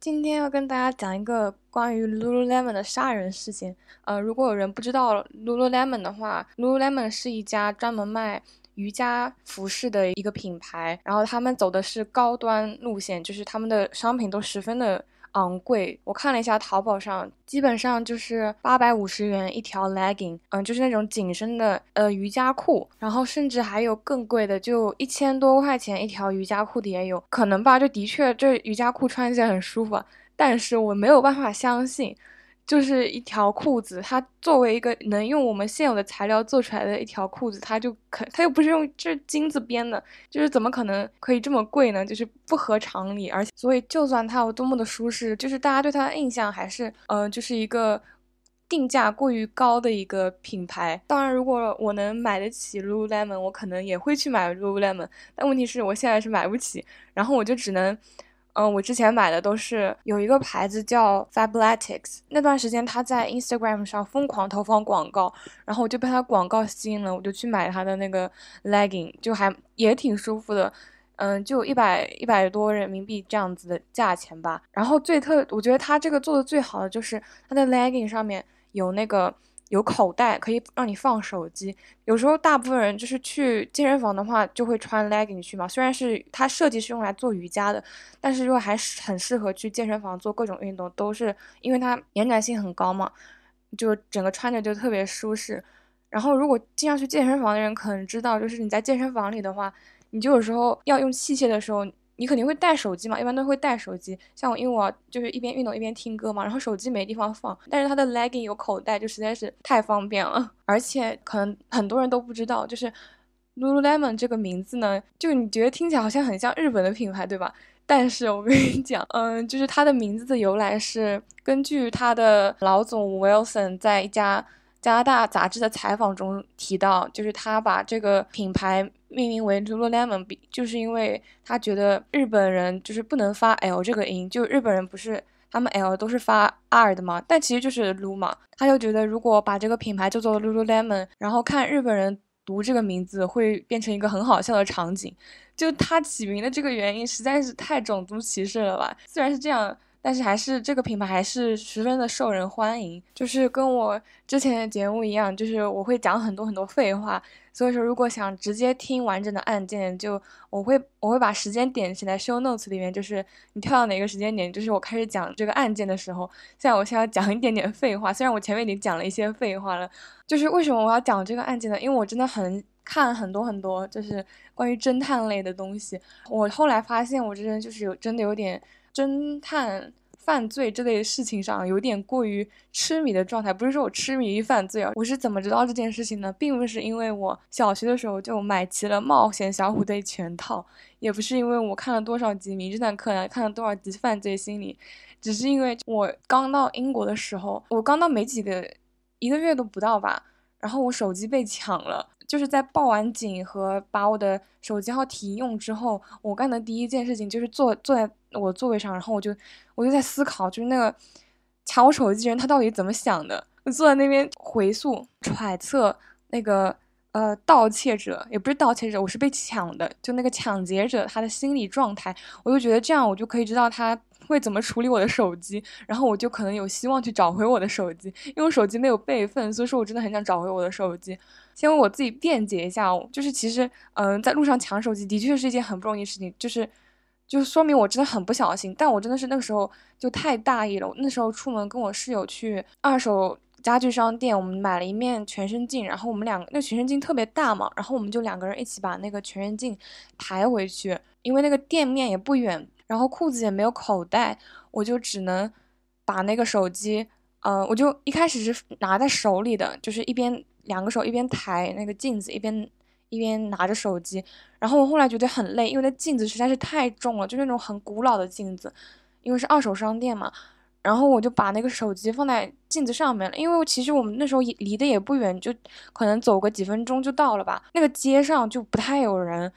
今天要跟大家讲一个关于 Lululemon 的杀人事件。呃，如果有人不知道 Lululemon 的话，Lululemon 是一家专门卖瑜伽服饰的一个品牌，然后他们走的是高端路线，就是他们的商品都十分的。昂贵，我看了一下淘宝上，基本上就是八百五十元一条 legging，嗯，就是那种紧身的呃瑜伽裤，然后甚至还有更贵的，就一千多块钱一条瑜伽裤的也有可能吧，就的确这瑜伽裤穿起来很舒服，但是我没有办法相信。就是一条裤子，它作为一个能用我们现有的材料做出来的一条裤子，它就可，它又不是用这金子编的，就是怎么可能可以这么贵呢？就是不合常理。而且，所以就算它有多么的舒适，就是大家对它的印象还是，嗯，就是一个定价过于高的一个品牌。当然，如果我能买得起 Lululemon，我可能也会去买 Lululemon，但问题是我现在是买不起，然后我就只能。嗯，我之前买的都是有一个牌子叫 Fabletics，那段时间他在 Instagram 上疯狂投放广告，然后我就被他广告吸引了，我就去买他的那个 legging，就还也挺舒服的，嗯，就一百一百多人民币这样子的价钱吧。然后最特，我觉得他这个做的最好的就是他的 legging 上面有那个。有口袋可以让你放手机。有时候大部分人就是去健身房的话，就会穿 legging 去嘛。虽然是它设计是用来做瑜伽的，但是如果还是很适合去健身房做各种运动，都是因为它延展性很高嘛，就整个穿着就特别舒适。然后如果经常去健身房的人可能知道，就是你在健身房里的话，你就有时候要用器械的时候。你肯定会带手机嘛，一般都会带手机。像我，因为我就是一边运动一边听歌嘛，然后手机没地方放。但是它的 legging 有口袋，就实在是太方便了。而且可能很多人都不知道，就是 Lululemon 这个名字呢，就你觉得听起来好像很像日本的品牌，对吧？但是我跟你讲，嗯，就是它的名字的由来是根据它的老总 Wilson 在一家。加拿大杂志的采访中提到，就是他把这个品牌命名为 Lululemon，就是因为他觉得日本人就是不能发 L 这个音，就日本人不是他们 L 都是发 R 的嘛，但其实就是 Lu 嘛，他就觉得如果把这个品牌叫做 Lululemon，然后看日本人读这个名字会变成一个很好笑的场景，就他起名的这个原因实在是太种族歧视了吧？虽然是这样。但是还是这个品牌还是十分的受人欢迎，就是跟我之前的节目一样，就是我会讲很多很多废话，所以说如果想直接听完整的案件，就我会我会把时间点起来，show notes 里面就是你跳到哪个时间点，就是我开始讲这个案件的时候，现在我现在讲一点点废话，虽然我前面已经讲了一些废话了，就是为什么我要讲这个案件呢？因为我真的很看很多很多，就是关于侦探类的东西，我后来发现我这人就是有真的有点。侦探、犯罪这类事情上有点过于痴迷的状态，不是说我痴迷于犯罪啊，我是怎么知道这件事情呢？并不是因为我小学的时候就买齐了《冒险小虎队》全套，也不是因为我看了多少集《名侦探柯南》，看了多少集《犯罪心理》，只是因为我刚到英国的时候，我刚到没几个，一个月都不到吧，然后我手机被抢了。就是在报完警和把我的手机号停用之后，我干的第一件事情就是坐坐在我座位上，然后我就我就在思考，就是那个抢我手机人他到底怎么想的？我坐在那边回溯揣测那个呃盗窃者，也不是盗窃者，我是被抢的，就那个抢劫者他的心理状态，我就觉得这样我就可以知道他。会怎么处理我的手机，然后我就可能有希望去找回我的手机，因为我手机没有备份，所以说我真的很想找回我的手机。先为我自己辩解一下，就是其实，嗯，在路上抢手机的确是一件很不容易的事情，就是，就说明我真的很不小心。但我真的是那个时候就太大意了，那时候出门跟我室友去二手家具商店，我们买了一面全身镜，然后我们两个那全身镜特别大嘛，然后我们就两个人一起把那个全身镜抬回去，因为那个店面也不远。然后裤子也没有口袋，我就只能把那个手机，呃，我就一开始是拿在手里的，就是一边两个手一边抬那个镜子，一边一边拿着手机。然后我后来觉得很累，因为那镜子实在是太重了，就那种很古老的镜子，因为是二手商店嘛。然后我就把那个手机放在镜子上面了，因为其实我们那时候离得也不远，就可能走个几分钟就到了吧。那个街上就不太有人。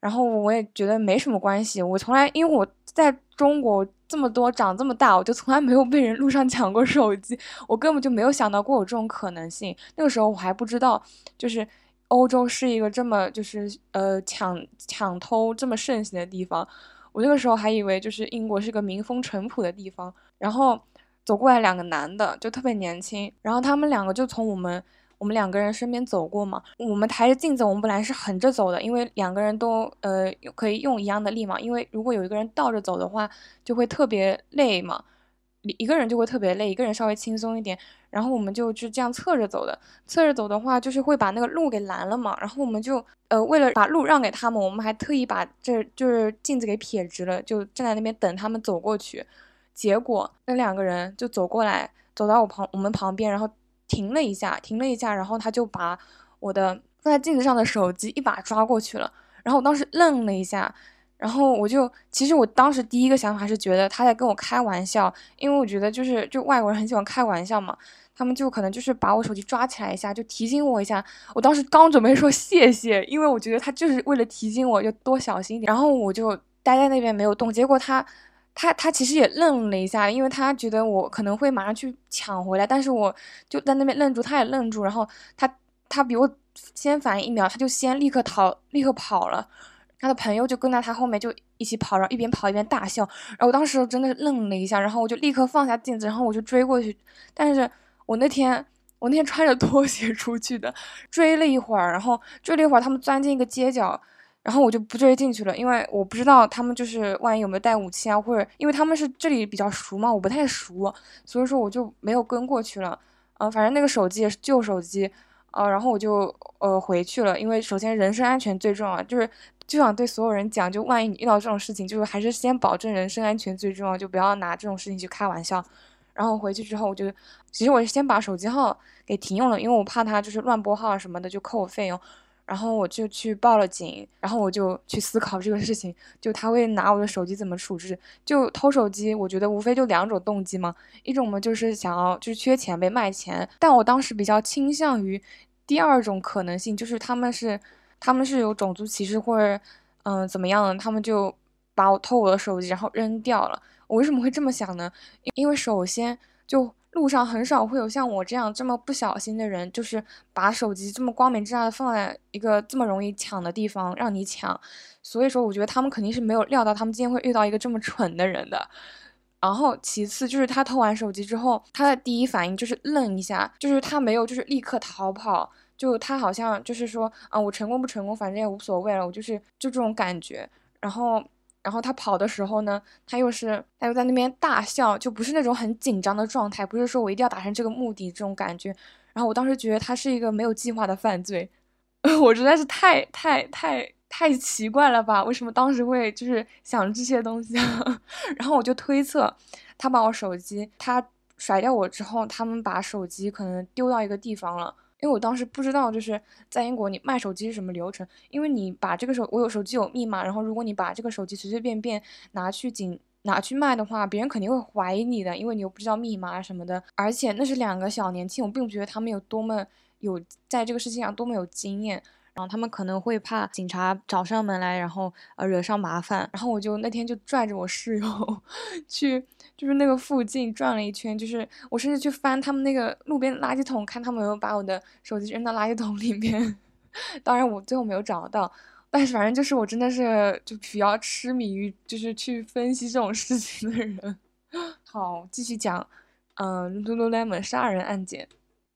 然后我也觉得没什么关系，我从来因为我在中国这么多长这么大，我就从来没有被人路上抢过手机，我根本就没有想到过有这种可能性。那个时候我还不知道，就是欧洲是一个这么就是呃抢抢偷这么盛行的地方。我那个时候还以为就是英国是个民风淳朴的地方，然后走过来两个男的，就特别年轻，然后他们两个就从我们我们两个人身边走过嘛。我们抬着镜子，我们本来是横着走的，因为两个人都呃可以用一样的力嘛。因为如果有一个人倒着走的话，就会特别累嘛。一个人就会特别累，一个人稍微轻松一点。然后我们就是这样侧着走的，侧着走的话就是会把那个路给拦了嘛。然后我们就呃为了把路让给他们，我们还特意把这就是镜子给撇直了，就站在那边等他们走过去。结果那两个人就走过来，走到我旁我们旁边，然后停了一下，停了一下，然后他就把我的放在镜子上的手机一把抓过去了。然后我当时愣了一下。然后我就，其实我当时第一个想法是觉得他在跟我开玩笑，因为我觉得就是就外国人很喜欢开玩笑嘛，他们就可能就是把我手机抓起来一下，就提醒我一下。我当时刚准备说谢谢，因为我觉得他就是为了提醒我，就多小心一点。然后我就待在那边没有动，结果他，他他其实也愣了一下，因为他觉得我可能会马上去抢回来，但是我就在那边愣住，他也愣住，然后他他比我先反应一秒，他就先立刻逃，立刻跑了。他的朋友就跟在他后面，就一起跑，然后一边跑一边大笑。然后我当时真的愣了一下，然后我就立刻放下镜子，然后我就追过去。但是我那天我那天穿着拖鞋出去的，追了一会儿，然后追了一会儿，他们钻进一个街角，然后我就不追进去了，因为我不知道他们就是万一有没有带武器啊，或者因为他们是这里比较熟嘛，我不太熟，所以说我就没有跟过去了。嗯，反正那个手机也是旧手机，呃，然后我就呃回去了，因为首先人身安全最重要，就是。就想对所有人讲，就万一你遇到这种事情，就是还是先保证人身安全最重要，就不要拿这种事情去开玩笑。然后回去之后，我就其实我是先把手机号给停用了，因为我怕他就是乱拨号什么的就扣我费用。然后我就去报了警，然后我就去思考这个事情，就他会拿我的手机怎么处置？就偷手机，我觉得无非就两种动机嘛，一种嘛就是想要就是缺钱被卖钱，但我当时比较倾向于第二种可能性，就是他们是。他们是有种族歧视或者，嗯，怎么样的？他们就把我偷我的手机，然后扔掉了。我为什么会这么想呢？因为首先，就路上很少会有像我这样这么不小心的人，就是把手机这么光明正大的放在一个这么容易抢的地方让你抢。所以说，我觉得他们肯定是没有料到他们今天会遇到一个这么蠢的人的。然后，其次就是他偷完手机之后，他的第一反应就是愣一下，就是他没有就是立刻逃跑。就他好像就是说啊，我成功不成功，反正也无所谓了，我就是就这种感觉。然后，然后他跑的时候呢，他又是他又在那边大笑，就不是那种很紧张的状态，不是说我一定要达成这个目的这种感觉。然后我当时觉得他是一个没有计划的犯罪，我实在是太太太太奇怪了吧？为什么当时会就是想这些东西啊？然后我就推测，他把我手机他甩掉我之后，他们把手机可能丢到一个地方了。因为我当时不知道，就是在英国你卖手机是什么流程。因为你把这个手，我有手机有密码，然后如果你把这个手机随随便便拿去警拿去卖的话，别人肯定会怀疑你的，因为你又不知道密码什么的。而且那是两个小年轻，我并不觉得他们有多么有在这个事情上多么有经验。然后他们可能会怕警察找上门来，然后呃惹上麻烦。然后我就那天就拽着我室友去，就是那个附近转了一圈，就是我甚至去翻他们那个路边垃圾桶，看他们有没有把我的手机扔到垃圾桶里面。当然我最后没有找到，但是反正就是我真的是就比较痴迷于就是去分析这种事情的人。好，继续讲，嗯，Lululemon 杀人案件。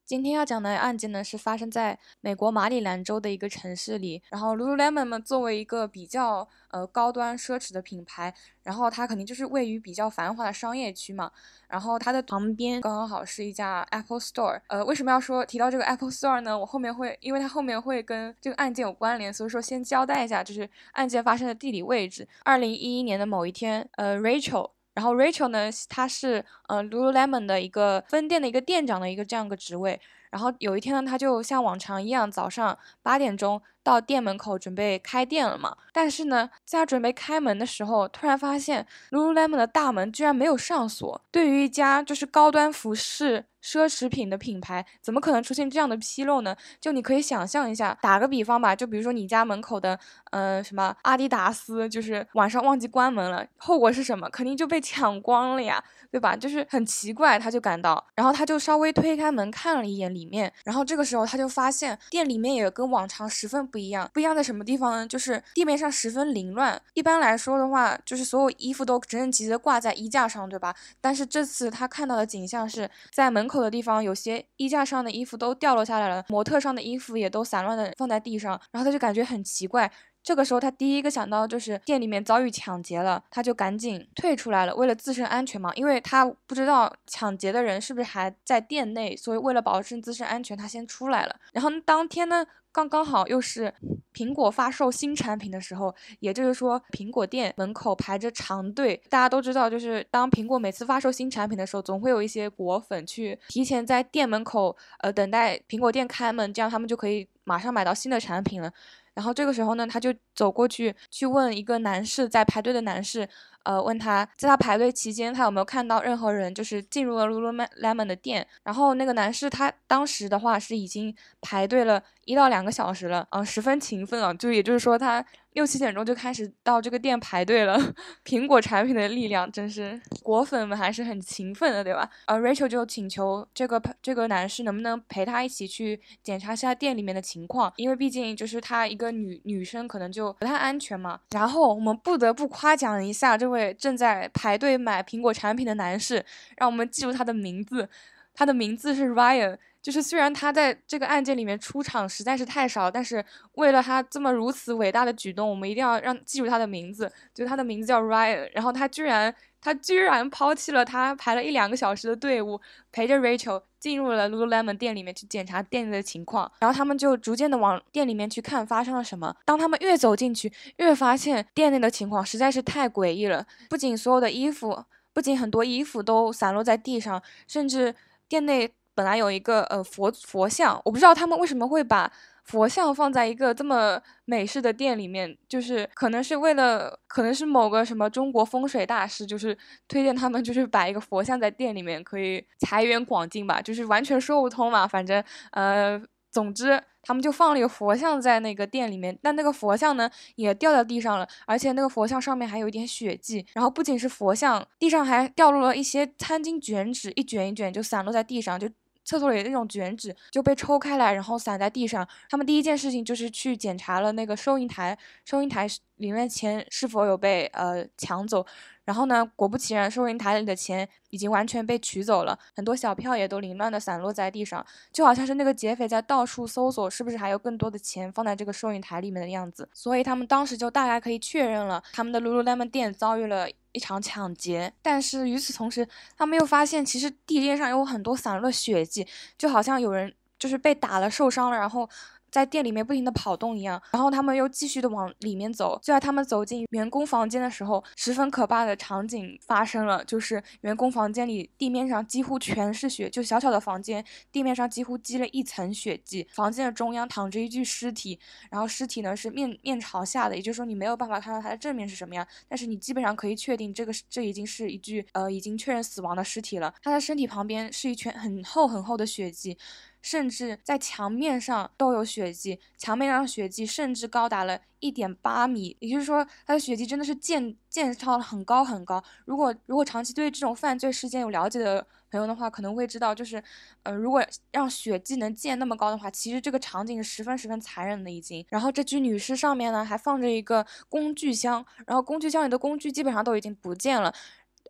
今天要讲的案件呢，是发生在美国马里兰州的一个城市里。然后，Lululemon 嘛，作为一个比较呃高端奢侈的品牌，然后它肯定就是位于比较繁华的商业区嘛。然后它的旁边刚刚好是一家 Apple Store。呃，为什么要说提到这个 Apple Store 呢？我后面会，因为它后面会跟这个案件有关联，所以说先交代一下，就是案件发生的地理位置。二零一一年的某一天，呃，Rachel。然后 Rachel 呢，她是呃 Lululemon 的一个分店的一个店长的一个这样一个职位。然后有一天呢，她就像往常一样，早上八点钟到店门口准备开店了嘛。但是呢，在他准备开门的时候，突然发现 Lululemon 的大门居然没有上锁。对于一家就是高端服饰。奢侈品的品牌怎么可能出现这样的纰漏呢？就你可以想象一下，打个比方吧，就比如说你家门口的，呃，什么阿迪达斯，就是晚上忘记关门了，后果是什么？肯定就被抢光了呀，对吧？就是很奇怪，他就感到，然后他就稍微推开门看了一眼，里面。然后这个时候他就发现店里面也跟往常十分不一样，不一样在什么地方呢？就是地面上十分凌乱。一般来说的话，就是所有衣服都整整齐齐的挂在衣架上，对吧？但是这次他看到的景象是在门口的地方，有些衣架上的衣服都掉落下来了，模特上的衣服也都散乱的放在地上，然后他就感觉很奇怪。这个时候，他第一个想到就是店里面遭遇抢劫了，他就赶紧退出来了，为了自身安全嘛，因为他不知道抢劫的人是不是还在店内，所以为了保证自身安全，他先出来了。然后当天呢，刚刚好又是苹果发售新产品的时候，也就是说，苹果店门口排着长队。大家都知道，就是当苹果每次发售新产品的时候，总会有一些果粉去提前在店门口呃等待苹果店开门，这样他们就可以马上买到新的产品了。然后这个时候呢，他就走过去去问一个男士，在排队的男士，呃，问他在他排队期间，他有没有看到任何人就是进入了 Lululemon 的店。然后那个男士他当时的话是已经排队了一到两个小时了，嗯，十分勤奋啊，就也就是说他。六七点钟就开始到这个店排队了，苹果产品的力量真是果粉们还是很勤奋的，对吧？呃，Rachel 就请求这个这个男士能不能陪他一起去检查一下店里面的情况，因为毕竟就是他一个女女生可能就不太安全嘛。然后我们不得不夸奖一下这位正在排队买苹果产品的男士，让我们记住他的名字，他的名字是 Ryan。就是虽然他在这个案件里面出场实在是太少，但是为了他这么如此伟大的举动，我们一定要让记住他的名字。就他的名字叫 Ryan，然后他居然他居然抛弃了他排了一两个小时的队伍，陪着 Rachel 进入了 Lululemon 店里面去检查店里的情况。然后他们就逐渐的往店里面去看发生了什么。当他们越走进去，越发现店内的情况实在是太诡异了。不仅所有的衣服，不仅很多衣服都散落在地上，甚至店内。本来有一个呃佛佛像，我不知道他们为什么会把佛像放在一个这么美式的店里面，就是可能是为了，可能是某个什么中国风水大师，就是推荐他们就是摆一个佛像在店里面，可以财源广进吧，就是完全说不通嘛。反正呃，总之他们就放了一个佛像在那个店里面，但那个佛像呢也掉到地上了，而且那个佛像上面还有一点血迹。然后不仅是佛像，地上还掉落了一些餐巾卷纸，一卷一卷就散落在地上，就。厕所里的那种卷纸就被抽开来，然后散在地上。他们第一件事情就是去检查了那个收银台，收银台里面钱是否有被呃抢走。然后呢，果不其然，收银台里的钱已经完全被取走了，很多小票也都凌乱的散落在地上，就好像是那个劫匪在到处搜索，是不是还有更多的钱放在这个收银台里面的样子。所以他们当时就大概可以确认了，他们的 Lululemon 店遭遇了一场抢劫。但是与此同时，他们又发现其实地面上有很多散落血迹，就好像有人就是被打了受伤了，然后。在店里面不停的跑动一样，然后他们又继续的往里面走。就在他们走进员工房间的时候，十分可怕的场景发生了，就是员工房间里地面上几乎全是血，就小小的房间地面上几乎积了一层血迹。房间的中央躺着一具尸体，然后尸体呢是面面朝下的，也就是说你没有办法看到它的正面是什么样，但是你基本上可以确定这个这已经是一具呃已经确认死亡的尸体了。他的身体旁边是一圈很厚很厚的血迹。甚至在墙面上都有血迹，墙面上血迹甚至高达了一点八米，也就是说，他的血迹真的是溅溅到了很高很高。如果如果长期对这种犯罪事件有了解的朋友的话，可能会知道，就是，呃，如果让血迹能溅那么高的话，其实这个场景是十分十分残忍的已经。然后这具女尸上面呢还放着一个工具箱，然后工具箱里的工具基本上都已经不见了。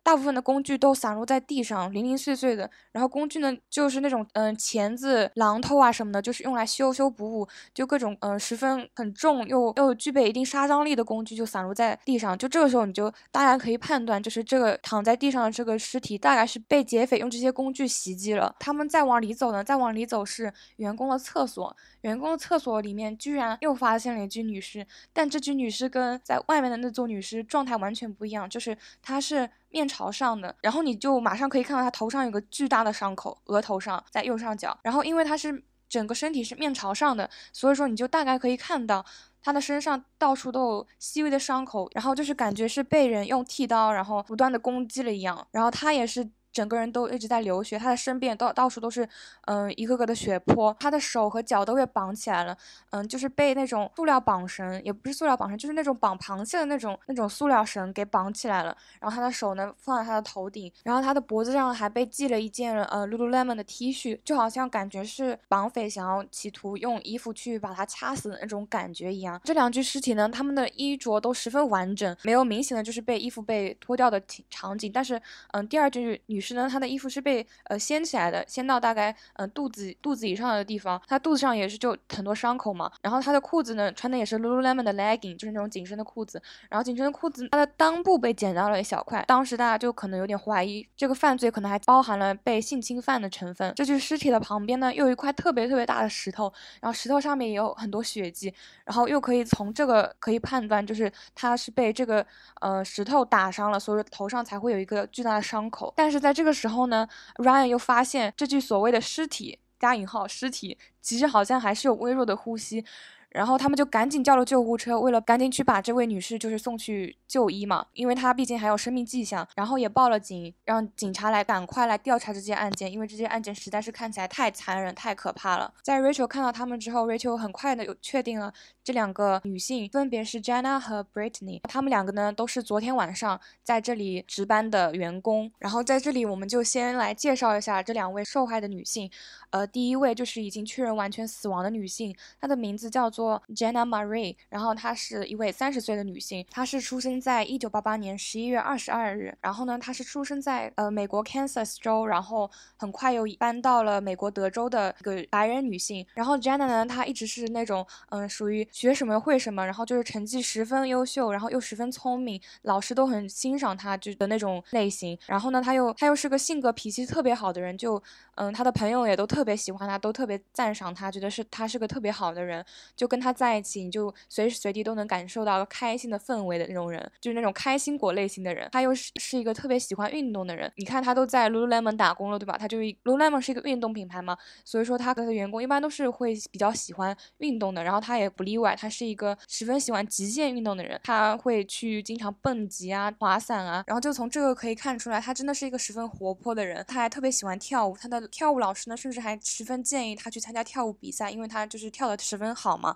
大部分的工具都散落在地上，零零碎碎的。然后工具呢，就是那种嗯钳子、榔头啊什么的，就是用来修修补补，就各种嗯十分很重又又具备一定杀伤力的工具就散落在地上。就这个时候，你就大概可以判断，就是这个躺在地上的这个尸体大概是被劫匪用这些工具袭击了。他们再往里走呢，再往里走是员工的厕所。员工的厕所里面居然又发现了一具女尸，但这具女尸跟在外面的那座女尸状态完全不一样，就是她是。面朝上的，然后你就马上可以看到他头上有个巨大的伤口，额头上在右上角。然后因为他是整个身体是面朝上的，所以说你就大概可以看到他的身上到处都有细微的伤口，然后就是感觉是被人用剃刀然后不断的攻击了一样。然后他也是整个人都一直在流血，他的身边到到处都是，嗯，一个个的血泊，他的手和脚都被绑起来了，嗯，就是被那种塑料绑绳，也不是塑料绑绳，就是那种绑螃蟹的那种那种塑料绳给绑起来了。然后他的手呢放在他的头顶，然后他的脖子上还被系了一件呃 Lululemon 的 T 恤，就好像感觉是绑匪想要企图用衣服去把他掐死的那种感觉一样。这两具尸体呢，他们的衣着都十分完整，没有明显的就是被衣服被脱掉的场景。但是，嗯，第二具女士呢，她的衣服是被呃掀起来的，掀到大概嗯肚子肚子以上的地方，她肚子上也是就很多伤口嘛。然后她的裤子呢，穿的也是 Lululemon 的 legging，就是那种紧身的裤子。然后紧身的裤子，它的裆部被剪到了一小块。当时大家就可能有点怀疑，这个犯罪可能还包含了被性侵犯的成分。这具尸体的旁边呢，又有一块特别特别大的石头，然后石头上面也有很多血迹，然后又可以从这个可以判断，就是他是被这个呃石头打伤了，所以头上才会有一个巨大的伤口。但是在在这个时候呢，Ryan 又发现这具所谓的尸体（加引号尸体）其实好像还是有微弱的呼吸。然后他们就赶紧叫了救护车，为了赶紧去把这位女士就是送去就医嘛，因为她毕竟还有生命迹象。然后也报了警，让警察来赶快来调查这件案件，因为这件案件实在是看起来太残忍、太可怕了。在 Rachel 看到他们之后，Rachel 很快的有确定了这两个女性分别是 Jenna 和 Brittany，她们两个呢都是昨天晚上在这里值班的员工。然后在这里我们就先来介绍一下这两位受害的女性。呃，第一位就是已经确认完全死亡的女性，她的名字叫做。做 Jenna Marie，然后她是一位三十岁的女性，她是出生在一九八八年十一月二十二日，然后呢，她是出生在呃美国 Kansas 州，然后很快又搬到了美国德州的一个白人女性。然后 Jenna 呢，她一直是那种嗯属于学什么会什么，然后就是成绩十分优秀，然后又十分聪明，老师都很欣赏她就的那种类型。然后呢，她又她又是个性格脾气特别好的人，就嗯她的朋友也都特别喜欢她，都特别赞赏她，觉得是她是个特别好的人，就。跟他在一起，你就随时随地都能感受到开心的氛围的那种人，就是那种开心果类型的人。他又是是一个特别喜欢运动的人。你看他都在 Lululemon 打工了，对吧？他就 Lululemon 是一个运动品牌嘛，所以说他的员工一般都是会比较喜欢运动的。然后他也不例外，他是一个十分喜欢极限运动的人。他会去经常蹦极啊、滑伞啊。然后就从这个可以看出来，他真的是一个十分活泼的人。他还特别喜欢跳舞，他的跳舞老师呢，甚至还十分建议他去参加跳舞比赛，因为他就是跳的十分好嘛。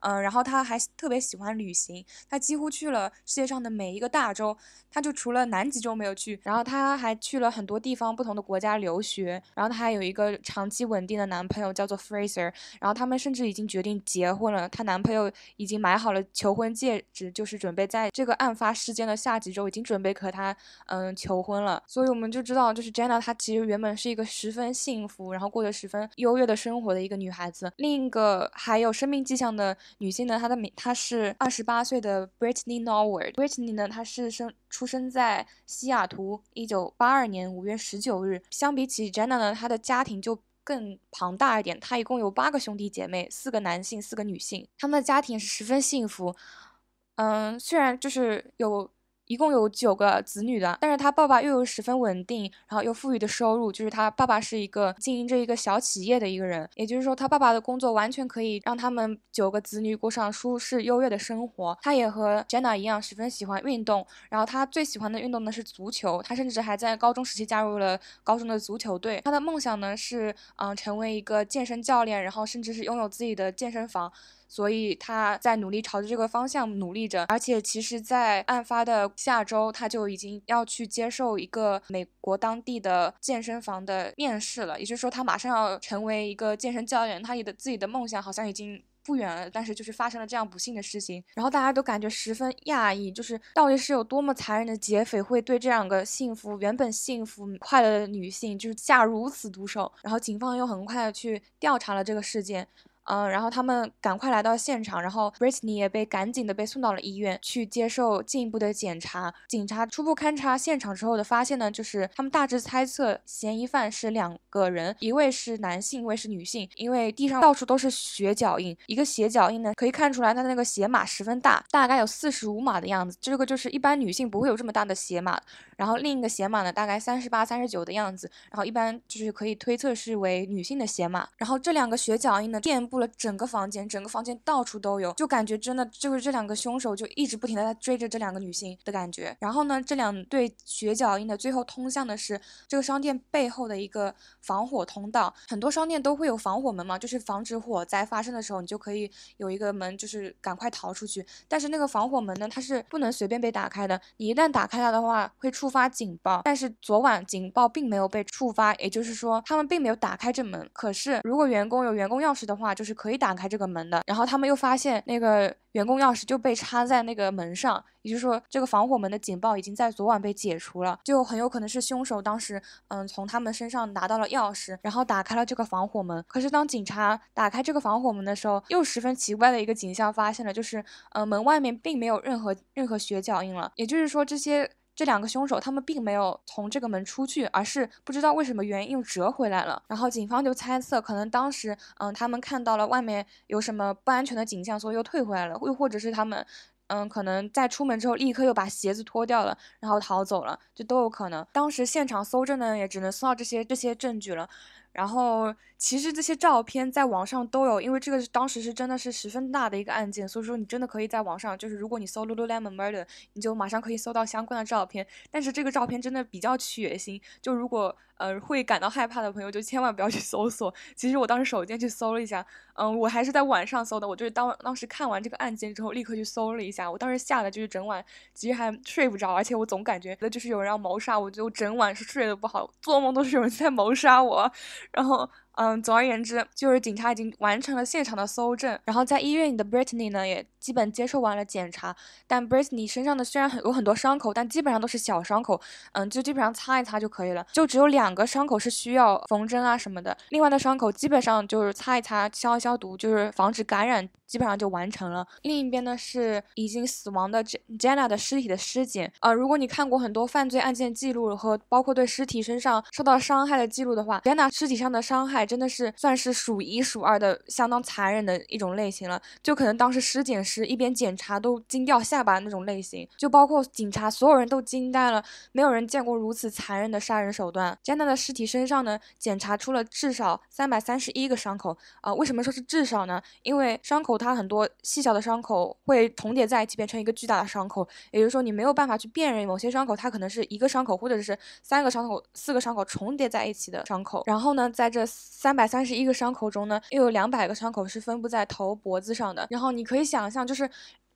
嗯，然后他还特别喜欢旅行，他几乎去了世界上的每一个大洲，他就除了南极洲没有去。然后他还去了很多地方，不同的国家留学。然后他还有一个长期稳定的男朋友，叫做 Fraser。然后他们甚至已经决定结婚了，她男朋友已经买好了求婚戒指，就是准备在这个案发事件的下几周已经准备和她嗯求婚了。所以我们就知道，就是 Jenna 她其实原本是一个十分幸福，然后过得十分优越的生活的一个女孩子。另一个还有生命迹象的。女性呢，她的名她是二十八岁的 Brittany Norwood。Brittany 呢，她是生出生在西雅图，一九八二年五月十九日。相比起 Jenna 呢，她的家庭就更庞大一点。她一共有八个兄弟姐妹，四个男性，四个女性。他们的家庭是十分幸福。嗯，虽然就是有。一共有九个子女的，但是他爸爸又有十分稳定，然后又富裕的收入，就是他爸爸是一个经营着一个小企业的一个人，也就是说他爸爸的工作完全可以让他们九个子女过上舒适优越的生活。他也和 Jenna 一样十分喜欢运动，然后他最喜欢的运动呢是足球，他甚至还在高中时期加入了高中的足球队。他的梦想呢是嗯成为一个健身教练，然后甚至是拥有自己的健身房。所以他在努力朝着这个方向努力着，而且其实，在案发的下周，他就已经要去接受一个美国当地的健身房的面试了。也就是说，他马上要成为一个健身教练，他的自己的梦想好像已经不远了。但是，就是发生了这样不幸的事情，然后大家都感觉十分讶异，就是到底是有多么残忍的劫匪会对这两个幸福、原本幸福快乐的女性，就是下如此毒手？然后，警方又很快的去调查了这个事件。嗯，然后他们赶快来到现场，然后 Brittany 也被赶紧的被送到了医院去接受进一步的检查。警察初步勘察现场之后的发现呢，就是他们大致猜测嫌疑犯是两个人，一位是男性，一位是女性。因为地上到处都是血脚印，一个血脚印呢可以看出来他的那个鞋码十分大，大概有四十五码的样子。这个就是一般女性不会有这么大的鞋码。然后另一个鞋码呢大概三十八、三十九的样子，然后一般就是可以推测是为女性的鞋码。然后这两个血脚印呢遍布。了整个房间，整个房间到处都有，就感觉真的就是这两个凶手就一直不停的在追着这两个女性的感觉。然后呢，这两对血脚印的最后通向的是这个商店背后的一个防火通道。很多商店都会有防火门嘛，就是防止火灾发生的时候，你就可以有一个门，就是赶快逃出去。但是那个防火门呢，它是不能随便被打开的，你一旦打开它的话，会触发警报。但是昨晚警报并没有被触发，也就是说他们并没有打开这门。可是如果员工有员工钥匙的话，就是是可以打开这个门的。然后他们又发现那个员工钥匙就被插在那个门上，也就是说这个防火门的警报已经在昨晚被解除了，就很有可能是凶手当时嗯从他们身上拿到了钥匙，然后打开了这个防火门。可是当警察打开这个防火门的时候，又十分奇怪的一个景象发现了，就是呃门外面并没有任何任何血脚印了，也就是说这些。这两个凶手，他们并没有从这个门出去，而是不知道为什么原因又折回来了。然后警方就猜测，可能当时，嗯，他们看到了外面有什么不安全的景象，所以又退回来了。又或者是他们，嗯，可能在出门之后立刻又把鞋子脱掉了，然后逃走了，就都有可能。当时现场搜证呢，也只能搜到这些这些证据了。然后其实这些照片在网上都有，因为这个当时是真的是十分大的一个案件，所以说你真的可以在网上，就是如果你搜 Lululemon murder，你就马上可以搜到相关的照片。但是这个照片真的比较血腥，就如果呃会感到害怕的朋友，就千万不要去搜索。其实我当时手贱去搜了一下，嗯，我还是在晚上搜的，我就是当当时看完这个案件之后，立刻去搜了一下。我当时吓得就是整晚其实还睡不着，而且我总感觉就是有人要谋杀我，就整晚是睡得不好，做梦都是有人在谋杀我。然后，嗯，总而言之，就是警察已经完成了现场的搜证，然后在医院里的 Brittany 呢，也基本接受完了检查。但 Brittany 身上的虽然很有很多伤口，但基本上都是小伤口，嗯，就基本上擦一擦就可以了。就只有两个伤口是需要缝针啊什么的，另外的伤口基本上就是擦一擦、消一消毒，就是防止感染。基本上就完成了。另一边呢是已经死亡的 Jenna 的尸体的尸检。呃，如果你看过很多犯罪案件记录和包括对尸体身上受到伤害的记录的话，Jenna 尸体上的伤害真的是算是数一数二的相当残忍的一种类型了。就可能当时尸检师一边检查都惊掉下巴那种类型。就包括警察所有人都惊呆了，没有人见过如此残忍的杀人手段。詹娜的尸体身上呢检查出了至少三百三十一个伤口。啊，为什么说是至少呢？因为伤口。它很多细小的伤口会重叠在一起，变成一个巨大的伤口。也就是说，你没有办法去辨认某些伤口，它可能是一个伤口，或者是三个伤口、四个伤口重叠在一起的伤口。然后呢，在这三百三十一个伤口中呢，又有两百个伤口是分布在头、脖子上的。然后你可以想象，就是。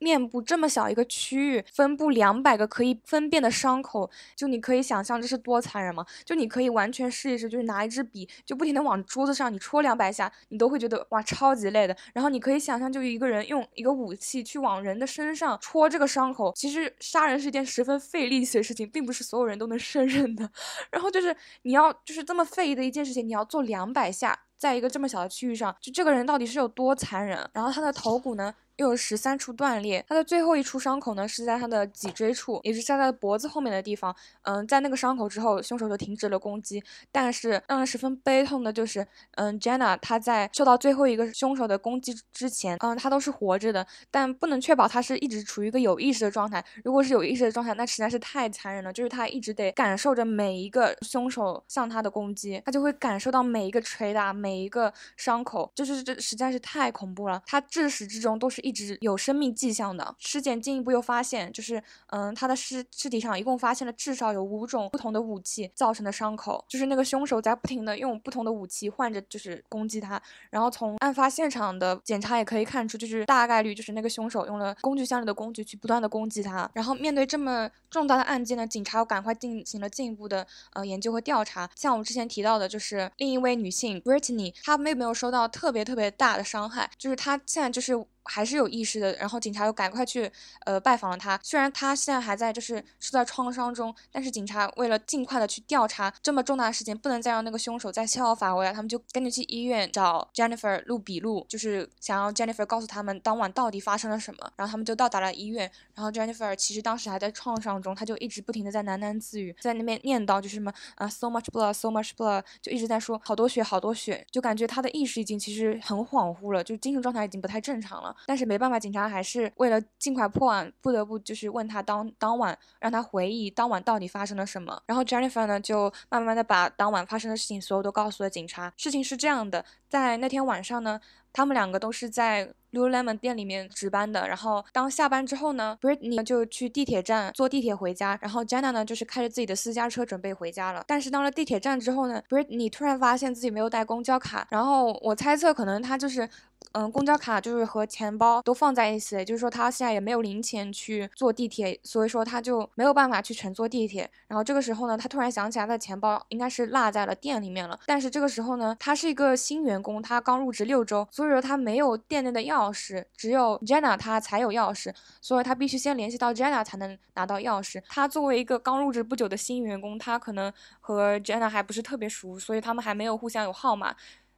面部这么小一个区域，分布两百个可以分辨的伤口，就你可以想象这是多残忍吗？就你可以完全试一试，就是拿一支笔，就不停的往桌子上你戳两百下，你都会觉得哇超级累的。然后你可以想象，就一个人用一个武器去往人的身上戳这个伤口，其实杀人是一件十分费力气的事情，并不是所有人都能胜任的。然后就是你要就是这么费力的一件事情，你要做两百下，在一个这么小的区域上，就这个人到底是有多残忍？然后他的头骨呢？又有十三处断裂，他的最后一处伤口呢是在他的脊椎处，也是在他的脖子后面的地方。嗯，在那个伤口之后，凶手就停止了攻击。但是让人十分悲痛的就是，嗯，Jenna 他在受到最后一个凶手的攻击之前，嗯，他都是活着的，但不能确保他是一直处于一个有意识的状态。如果是有意识的状态，那实在是太残忍了。就是他一直得感受着每一个凶手向他的攻击，他就会感受到每一个捶打，每每一个伤口，就是这实在是太恐怖了。他至始至终都是。一直有生命迹象的尸检进一步又发现，就是嗯，他的尸尸体上一共发现了至少有五种不同的武器造成的伤口，就是那个凶手在不停的用不同的武器换着就是攻击他。然后从案发现场的检查也可以看出，就是大概率就是那个凶手用了工具箱里的工具去不断的攻击他。然后面对这么重大的案件呢，警察又赶快进行了进一步的呃研究和调查。像我们之前提到的，就是另一位女性 Brittany，他没没有受到特别特别大的伤害，就是他现在就是。还是有意识的，然后警察又赶快去呃拜访了他。虽然他现在还在就是是在创伤中，但是警察为了尽快的去调查这么重大的事件，不能再让那个凶手再逍遥法外。他们就赶紧去医院找 Jennifer 录笔录，就是想要 Jennifer 告诉他们当晚到底发生了什么。然后他们就到达了医院，然后 Jennifer 其实当时还在创伤中，他就一直不停的在喃喃自语，在那边念叨就是什么啊 so much blood，so much blood，就一直在说好多血，好多血，就感觉他的意识已经其实很恍惚了，就精神状态已经不太正常了。但是没办法，警察还是为了尽快破案，不得不就是问他当当晚让他回忆当晚到底发生了什么。然后 Jennifer 呢就慢慢的把当晚发生的事情所有都告诉了警察。事情是这样的，在那天晚上呢。他们两个都是在 Lululemon 店里面值班的。然后当下班之后呢，Britney 就去地铁站坐地铁回家，然后 Jenna 呢就是开着自己的私家车准备回家了。但是到了地铁站之后呢，Britney 突然发现自己没有带公交卡，然后我猜测可能他就是。嗯，公交卡就是和钱包都放在一起，就是说他现在也没有零钱去坐地铁，所以说他就没有办法去乘坐地铁。然后这个时候呢，他突然想起来他的钱包应该是落在了店里面了。但是这个时候呢，他是一个新员工，他刚入职六周，所以说他没有店内的钥匙，只有 Jenna 他才有钥匙，所以他必须先联系到 Jenna 才能拿到钥匙。他作为一个刚入职不久的新员工，他可能和 Jenna 还不是特别熟，所以他们还没有互相有号码。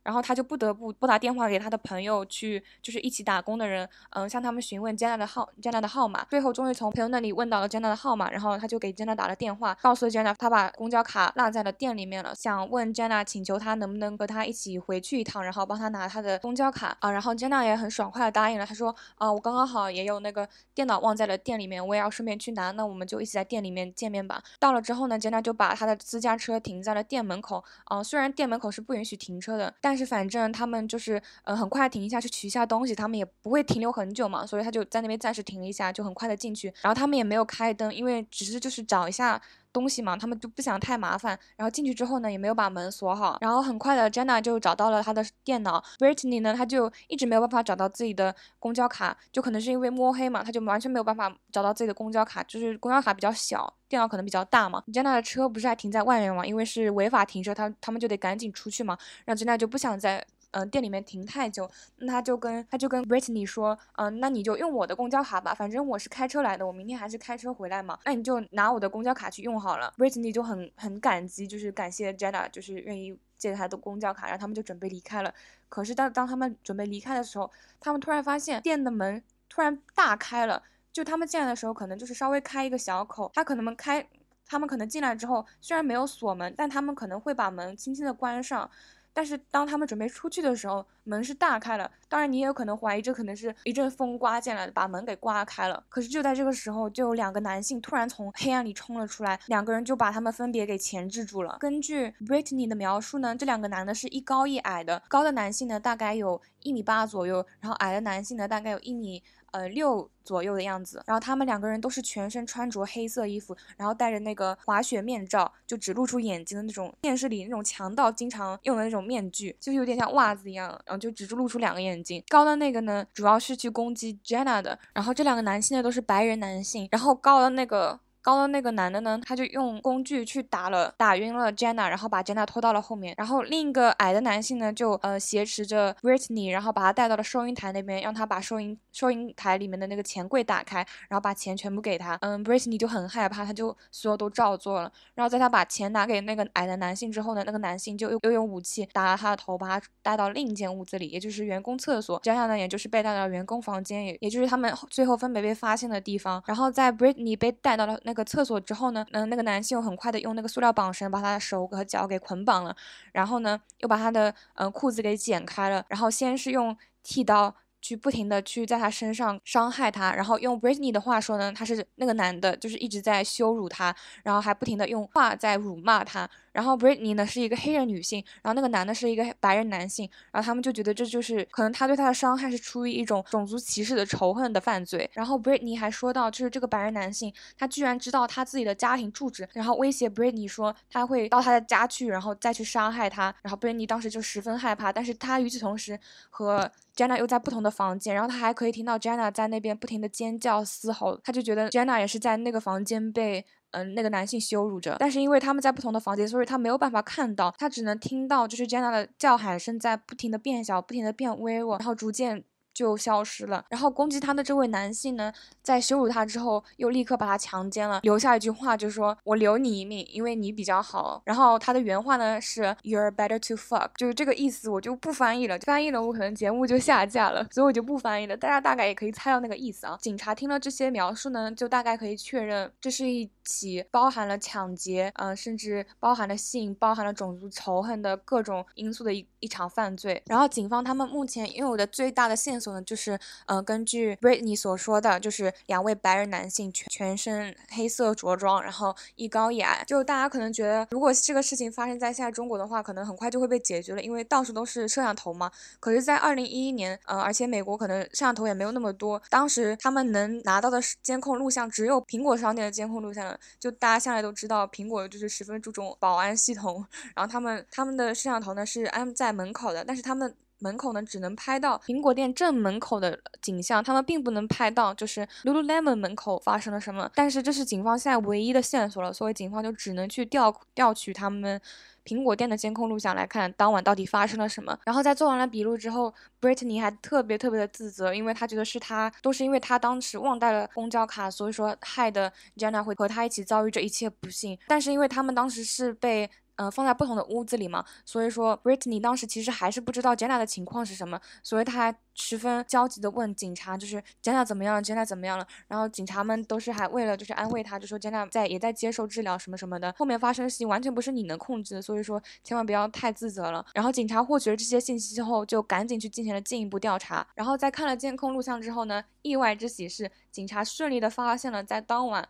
然后他就不得不拨打电话给他的朋友，去就是一起打工的人，嗯，向他们询问 Jenna 的号，Jenna 的号码。最后终于从朋友那里问到了 Jenna 的号码，然后他就给 Jenna 打了电话，告诉 Jenna 他把公交卡落在了店里面了，想问 Jenna 请求他能不能和他一起回去一趟，然后帮他拿他的公交卡啊。然后 Jenna 也很爽快的答应了，他说啊，我刚刚好也有那个电脑忘在了店里面，我也要顺便去拿，那我们就一起在店里面见面吧。到了之后呢，Jenna 就把他的私家车停在了店门口，啊，虽然店门口是不允许停车的，但是反正他们。就是嗯很快停一下去取一下东西，他们也不会停留很久嘛，所以他就在那边暂时停了一下，就很快的进去。然后他们也没有开灯，因为只是就是找一下东西嘛，他们就不想太麻烦。然后进去之后呢，也没有把门锁好。然后很快的，Jenna 就找到了他的电脑，Brittany 呢，他就一直没有办法找到自己的公交卡，就可能是因为摸黑嘛，他就完全没有办法找到自己的公交卡，就是公交卡比较小，电脑可能比较大嘛。Jenna 的车不是还停在外面嘛，因为是违法停车，他他们就得赶紧出去嘛。然后 Jenna 就不想再。嗯，店里面停太久，那他就跟他就跟 Brittany 说，嗯，那你就用我的公交卡吧，反正我是开车来的，我明天还是开车回来嘛，那你就拿我的公交卡去用好了。Brittany 就很很感激，就是感谢 Jenna，就是愿意借他的公交卡，然后他们就准备离开了。可是当当他们准备离开的时候，他们突然发现店的门突然大开了，就他们进来的时候可能就是稍微开一个小口，他可能开，他们可能进来之后虽然没有锁门，但他们可能会把门轻轻的关上。但是当他们准备出去的时候，门是大开了。当然，你也有可能怀疑这可能是一阵风刮进来的，把门给刮开了。可是就在这个时候，就有两个男性突然从黑暗里冲了出来，两个人就把他们分别给钳制住了。根据 Brittany 的描述呢，这两个男的是一高一矮的，高的男性呢大概有一米八左右，然后矮的男性呢大概有一米。呃，六左右的样子，然后他们两个人都是全身穿着黑色衣服，然后戴着那个滑雪面罩，就只露出眼睛的那种，电视里那种强盗经常用的那种面具，就有点像袜子一样，然后就只露出两个眼睛。高的那个呢，主要是去攻击 Jenna 的，然后这两个男性呢都是白人男性，然后高的那个。高的那个男的呢，他就用工具去打了，打晕了 Jenna，然后把 Jenna 拖到了后面。然后另一个矮的男性呢，就呃挟持着 Brittany，然后把他带到了收银台那边，让他把收银收银台里面的那个钱柜打开，然后把钱全部给他。嗯，Brittany 就很害怕，他就所有都照做了。然后在他把钱拿给那个矮的男性之后呢，那个男性就又又用武器打了他的头，把他带到另一间屋子里，也就是员工厕所。Jenna 呢，也就是被带到员工房间，也也就是他们最后分别被发现的地方。然后在 Brittany 被带到了那个厕所之后呢，嗯，那个男性又很快的用那个塑料绑绳把他的手和脚给捆绑了，然后呢，又把他的嗯裤子给剪开了，然后先是用剃刀。去不停的去在他身上伤害他，然后用 Britney 的话说呢，他是那个男的，就是一直在羞辱他，然后还不停的用话在辱骂他。然后 Britney 呢是一个黑人女性，然后那个男的是一个白人男性，然后他们就觉得这就是可能他对她的伤害是出于一种种族歧视的仇恨的犯罪。然后 Britney 还说到，就是这个白人男性他居然知道他自己的家庭住址，然后威胁 Britney 说他会到他的家去，然后再去杀害他。然后 Britney 当时就十分害怕，但是他与此同时和 Jenna 又在不同的房间，然后他还可以听到 Jenna 在那边不停的尖叫嘶吼，他就觉得 Jenna 也是在那个房间被嗯那个男性羞辱着，但是因为他们在不同的房间，所以他没有办法看到，他只能听到就是 Jenna 的叫喊声在不停的变小，不停的变微弱，然后逐渐。就消失了。然后攻击他的这位男性呢，在羞辱他之后，又立刻把他强奸了，留下一句话，就是说我留你一命，因为你比较好。然后他的原话呢是 You're better to fuck，就是这个意思，我就不翻译了，翻译了我可能节目就下架了，所以我就不翻译了。大家大概也可以猜到那个意思啊。警察听了这些描述呢，就大概可以确认这是一起包含了抢劫，嗯，甚至包含了性、包含了种族仇恨的各种因素的一一场犯罪。然后警方他们目前拥有的最大的线索呢，就是，嗯，根据 Britney 所说的，就是两位白人男性全全身黑色着装，然后一高一矮。就大家可能觉得，如果这个事情发生在现在中国的话，可能很快就会被解决了，因为到处都是摄像头嘛。可是，在二零一一年，呃，而且美国可能摄像头也没有那么多，当时他们能拿到的监控录像只有苹果商店的监控录像了。就大家向来都知道，苹果就是十分注重保安系统，然后他们他们的摄像头呢是安在门口的，但是他们门口呢只能拍到苹果店正门口的景象，他们并不能拍到就是 Lululemon 门口发生了什么。但是这是警方现在唯一的线索了，所以警方就只能去调调取他们。苹果店的监控录像来看，当晚到底发生了什么？然后在做完了笔录之后，Britney 还特别特别的自责，因为他觉得是他都是因为他当时忘带了公交卡，所以说害得 Jenna 会和他一起遭遇这一切不幸。但是因为他们当时是被呃，放在不同的屋子里嘛，所以说 Britney 当时其实还是不知道 Jenna 的情况是什么，所以他还十分焦急的问警察，就是 Jenna 怎么样了？Jenna 怎么样了？然后警察们都是还为了就是安慰他，就说 Jenna 在也在接受治疗什么什么的。后面发生的事情完全不是你能控制的，所以说千万不要太自责了。然后警察获取了这些信息之后，就赶紧去进行了进一步调查。然后在看了监控录像之后呢，意外之喜是警察顺利的发现了在当晚。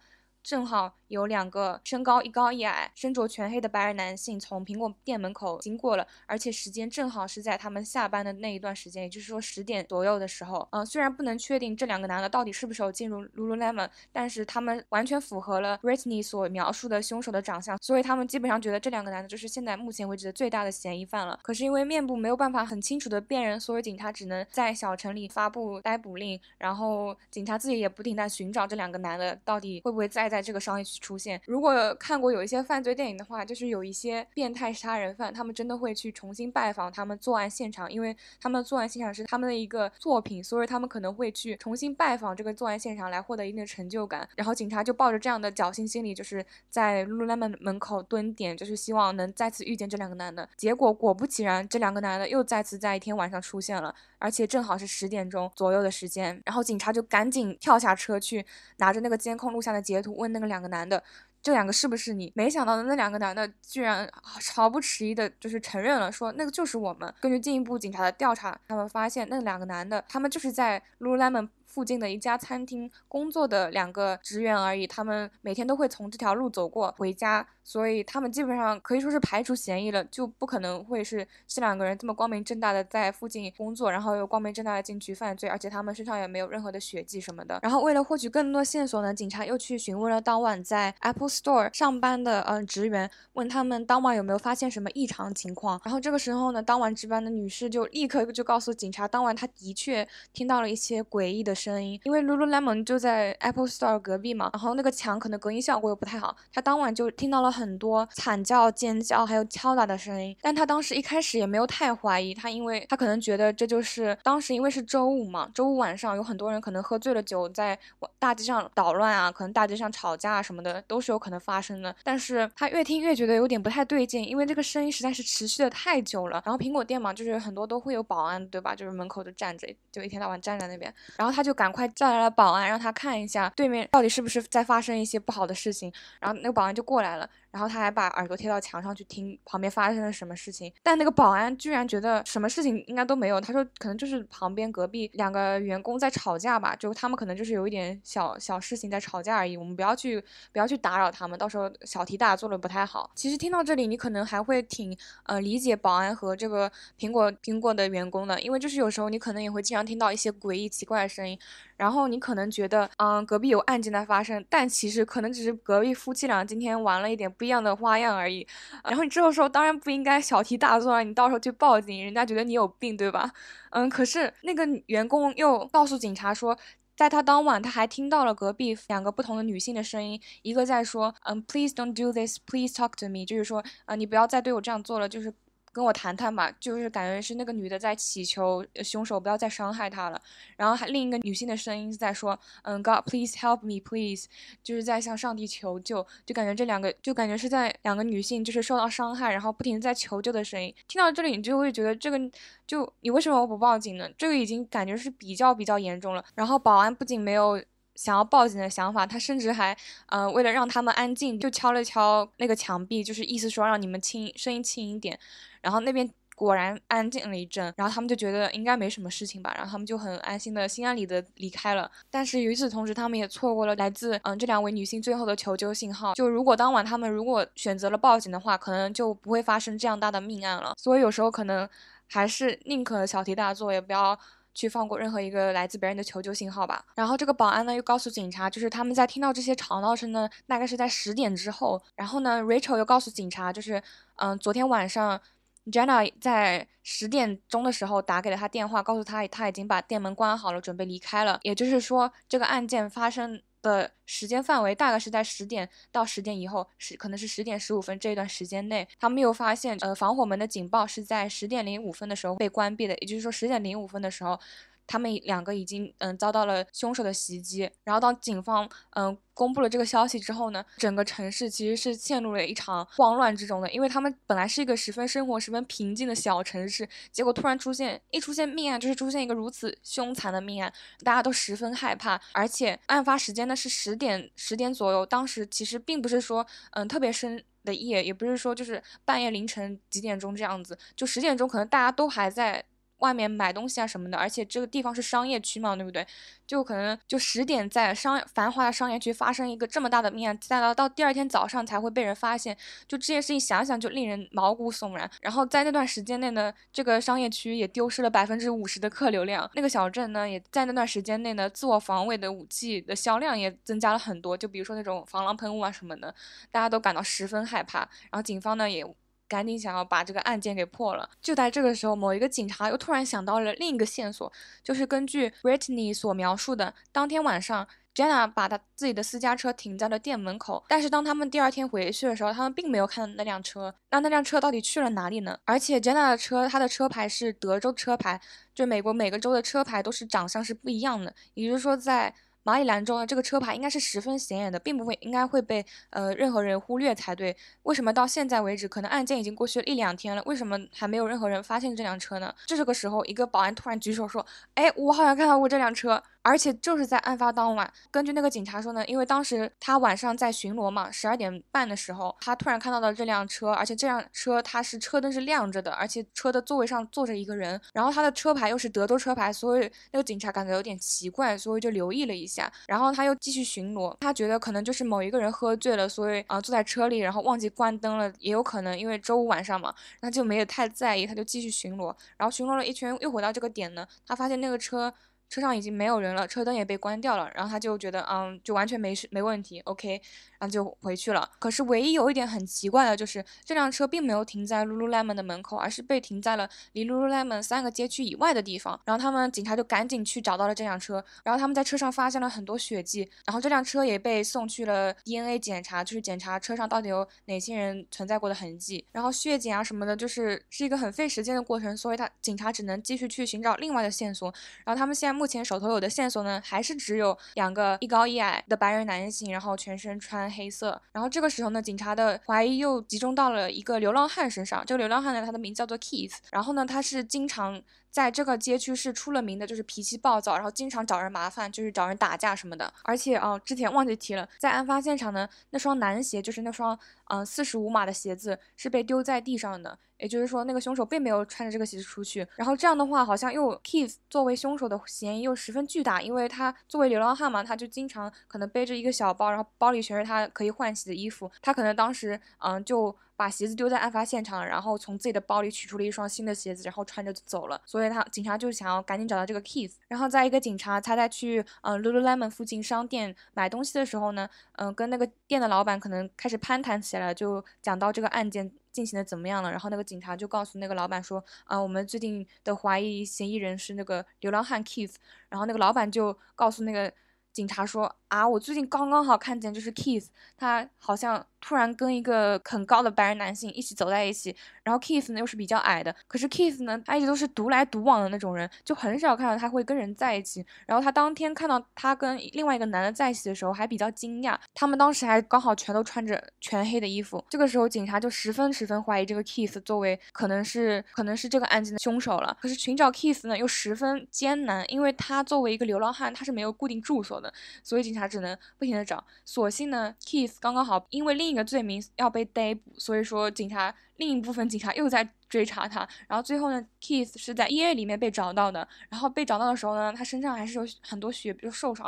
正好有两个身高一高一矮、身着全黑的白人男性从苹果店门口经过了，而且时间正好是在他们下班的那一段时间，也就是说十点左右的时候。嗯，虽然不能确定这两个男的到底是不是有进入 Lululemon，但是他们完全符合了 Britney 所描述的凶手的长相，所以他们基本上觉得这两个男的就是现在目前为止的最大的嫌疑犯了。可是因为面部没有办法很清楚的辨认，所以警察只能在小城里发布逮捕令，然后警察自己也不停在寻找这两个男的到底会不会再在。在这个商业区出现。如果看过有一些犯罪电影的话，就是有一些变态杀人犯，他们真的会去重新拜访他们作案现场，因为他们作案现场是他们的一个作品，所以他们可能会去重新拜访这个作案现场来获得一定的成就感。然后警察就抱着这样的侥幸心理，就是在路那边门口蹲点，就是希望能再次遇见这两个男的。结果果不其然，这两个男的又再次在一天晚上出现了，而且正好是十点钟左右的时间。然后警察就赶紧跳下车去拿着那个监控录像的截图问。那个两个男的，这两个是不是你？没想到的那两个男的居然毫不迟疑的，就是承认了，说那个就是我们。根据进一步警察的调查，他们发现那两个男的，他们就是在 Lululemon。附近的一家餐厅工作的两个职员而已，他们每天都会从这条路走过回家，所以他们基本上可以说是排除嫌疑了，就不可能会是这两个人这么光明正大的在附近工作，然后又光明正大的进去犯罪，而且他们身上也没有任何的血迹什么的。然后为了获取更多线索呢，警察又去询问了当晚在 Apple Store 上班的嗯职员，问他们当晚有没有发现什么异常情况。然后这个时候呢，当晚值班的女士就立刻就告诉警察，当晚她的确听到了一些诡异的。声声音，因为 Lululemon 就在 Apple Store 隔壁嘛，然后那个墙可能隔音效果又不太好，他当晚就听到了很多惨叫、尖叫，还有敲打的声音。但他当时一开始也没有太怀疑，他因为他可能觉得这就是当时因为是周五嘛，周五晚上有很多人可能喝醉了酒在大街上捣乱啊，可能大街上吵架啊什么的都是有可能发生的。但是他越听越觉得有点不太对劲，因为这个声音实在是持续的太久了。然后苹果店嘛，就是很多都会有保安，对吧？就是门口就站着，就一天到晚站在那边。然后他就。赶快叫来了保安，让他看一下对面到底是不是在发生一些不好的事情。然后那个保安就过来了。然后他还把耳朵贴到墙上去听旁边发生了什么事情，但那个保安居然觉得什么事情应该都没有。他说可能就是旁边隔壁两个员工在吵架吧，就他们可能就是有一点小小事情在吵架而已。我们不要去不要去打扰他们，到时候小题大做的不太好。其实听到这里，你可能还会挺呃理解保安和这个苹果苹果的员工的，因为就是有时候你可能也会经常听到一些诡异奇怪的声音，然后你可能觉得嗯隔壁有案件在发生，但其实可能只是隔壁夫妻俩今天玩了一点不。一样的花样而已，然后你这个时候当然不应该小题大做啊！你到时候去报警，人家觉得你有病，对吧？嗯，可是那个员工又告诉警察说，在他当晚他还听到了隔壁两个不同的女性的声音，一个在说，嗯，Please don't do this, please talk to me，就是说，啊，你不要再对我这样做了，就是。跟我谈谈吧，就是感觉是那个女的在祈求凶手不要再伤害她了。然后还另一个女性的声音在说，嗯，God please help me please，就是在向上帝求救。就感觉这两个，就感觉是在两个女性就是受到伤害，然后不停在求救的声音。听到这里，你就会觉得这个，就你为什么不报警呢？这个已经感觉是比较比较严重了。然后保安不仅没有。想要报警的想法，他甚至还，呃，为了让他们安静，就敲了敲那个墙壁，就是意思说让你们轻声音轻一点。然后那边果然安静了一阵，然后他们就觉得应该没什么事情吧，然后他们就很安心的、心安理得离开了。但是与此同时，他们也错过了来自嗯这两位女性最后的求救信号。就如果当晚他们如果选择了报警的话，可能就不会发生这样大的命案了。所以有时候可能还是宁可小题大做，也不要。去放过任何一个来自别人的求救信号吧。然后这个保安呢又告诉警察，就是他们在听到这些吵闹声呢，大概是在十点之后。然后呢，Rachel 又告诉警察，就是嗯，昨天晚上 Jenna 在十点钟的时候打给了他电话，告诉他他已经把店门关好了，准备离开了。也就是说，这个案件发生。的时间范围大概是在十点到十点以后，十可能是十点十五分这一段时间内，他们又发现，呃，防火门的警报是在十点零五分的时候被关闭的，也就是说十点零五分的时候。他们两个已经嗯遭到了凶手的袭击，然后当警方嗯公布了这个消息之后呢，整个城市其实是陷入了一场慌乱之中的，因为他们本来是一个十分生活十分平静的小城市，结果突然出现一出现命案就是出现一个如此凶残的命案，大家都十分害怕，而且案发时间呢是十点十点左右，当时其实并不是说嗯特别深的夜，也不是说就是半夜凌晨几点钟这样子，就十点钟可能大家都还在。外面买东西啊什么的，而且这个地方是商业区嘛，对不对？就可能就十点在商繁华的商业区发生一个这么大的命案，再到到第二天早上才会被人发现，就这件事情想想就令人毛骨悚然。然后在那段时间内呢，这个商业区也丢失了百分之五十的客流量，那个小镇呢也在那段时间内呢，自我防卫的武器的销量也增加了很多，就比如说那种防狼喷雾啊什么的，大家都感到十分害怕。然后警方呢也。赶紧想要把这个案件给破了。就在这个时候，某一个警察又突然想到了另一个线索，就是根据 Brittany 所描述的，当天晚上 Jenna 把他自己的私家车停在了店门口。但是当他们第二天回去的时候，他们并没有看到那辆车。那那辆车到底去了哪里呢？而且 Jenna 的车，它的车牌是德州车牌，就美国每个州的车牌都是长相是不一样的。也就是说，在马里兰州呢，这个车牌应该是十分显眼的，并不会应该会被呃任何人忽略才对。为什么到现在为止，可能案件已经过去了一两天了，为什么还没有任何人发现这辆车呢？这个时候，一个保安突然举手说：“哎，我好像看到过这辆车。”而且就是在案发当晚，根据那个警察说呢，因为当时他晚上在巡逻嘛，十二点半的时候，他突然看到了这辆车，而且这辆车它是车灯是亮着的，而且车的座位上坐着一个人，然后他的车牌又是德州车牌，所以那个警察感觉有点奇怪，所以就留意了一下，然后他又继续巡逻，他觉得可能就是某一个人喝醉了，所以啊坐在车里，然后忘记关灯了，也有可能，因为周五晚上嘛，他就没有太在意，他就继续巡逻，然后巡逻了一圈，又回到这个点呢，他发现那个车。车上已经没有人了，车灯也被关掉了，然后他就觉得，嗯，就完全没事，没问题，OK。然后就回去了。可是唯一有一点很奇怪的就是，这辆车并没有停在 Lululemon 的门口，而是被停在了离 Lululemon 三个街区以外的地方。然后他们警察就赶紧去找到了这辆车，然后他们在车上发现了很多血迹，然后这辆车也被送去了 DNA 检查，就是检查车上到底有哪些人存在过的痕迹。然后血检啊什么的，就是是一个很费时间的过程，所以他警察只能继续去寻找另外的线索。然后他们现在目前手头有的线索呢，还是只有两个一高一矮的白人男性，然后全身穿。黑色，然后这个时候呢，警察的怀疑又集中到了一个流浪汉身上。这个流浪汉呢，他的名字叫做 Keith，然后呢，他是经常在这个街区是出了名的，就是脾气暴躁，然后经常找人麻烦，就是找人打架什么的。而且啊，之前忘记提了，在案发现场呢，那双男鞋，就是那双嗯四十五码的鞋子，是被丢在地上的。也就是说，那个凶手并没有穿着这个鞋子出去。然后这样的话，好像又 Keith 作为凶手的嫌疑又十分巨大，因为他作为流浪汉嘛，他就经常可能背着一个小包，然后包里全是他可以换洗的衣服。他可能当时嗯就把鞋子丢在案发现场，然后从自己的包里取出了一双新的鞋子，然后穿着就走了。所以他警察就想要赶紧找到这个 Keith。然后在一个警察他在去嗯 Lululemon 附近商店买东西的时候呢，嗯跟那个店的老板可能开始攀谈起来，就讲到这个案件。进行的怎么样了？然后那个警察就告诉那个老板说：“啊，我们最近的怀疑嫌疑人是那个流浪汉 Keith。”然后那个老板就告诉那个警察说：“啊，我最近刚刚好看见，就是 Keith，他好像突然跟一个很高的白人男性一起走在一起，然后 Keith 呢又是比较矮的，可是 Keith 呢，他一直都是独来独往的那种人，就很少看到他会跟人在一起。然后他当天看到他跟另外一个男的在一起的时候，还比较惊讶。他们当时还刚好全都穿着全黑的衣服。这个时候，警察就十分十分怀疑这个 Keith 作为可能是可能是这个案件的凶手了。可是寻找 Keith 呢又十分艰难，因为他作为一个流浪汉，他是没有固定住所的，所以警察只能不停的找。所幸呢，Keith 刚刚好因为另一个罪名要被逮捕，所以说警察另一部分警察又在追查他。然后最后呢，Keith 是在医院里面被找到的。然后被找到的时候呢，他身上还是有很多血，比如受伤。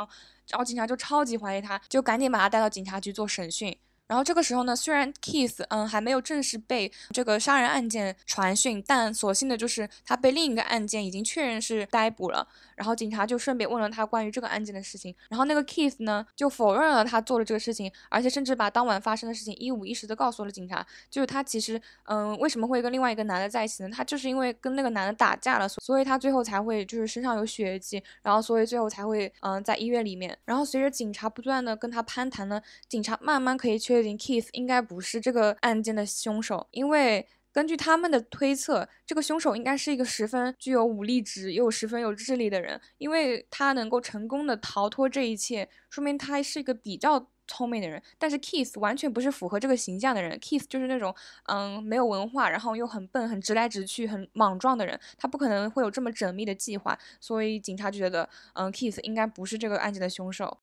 然后警察就超级怀疑他，就赶紧把他带到警察局做审讯。然后这个时候呢，虽然 Keith 嗯还没有正式被这个杀人案件传讯，但所幸的就是他被另一个案件已经确认是逮捕了。然后警察就顺便问了他关于这个案件的事情，然后那个 Keith 呢就否认了他做了这个事情，而且甚至把当晚发生的事情一五一十的告诉了警察。就是他其实嗯为什么会跟另外一个男的在一起呢？他就是因为跟那个男的打架了，所以他最后才会就是身上有血迹，然后所以最后才会嗯在医院里面。然后随着警察不断的跟他攀谈呢，警察慢慢可以确定 Keith 应该不是这个案件的凶手，因为。根据他们的推测，这个凶手应该是一个十分具有武力值又十分有智力的人，因为他能够成功的逃脱这一切，说明他是一个比较聪明的人。但是 Keith 完全不是符合这个形象的人，Keith 就是那种嗯没有文化，然后又很笨、很直来直去、很莽撞的人，他不可能会有这么缜密的计划。所以警察觉得，嗯，Keith 应该不是这个案件的凶手。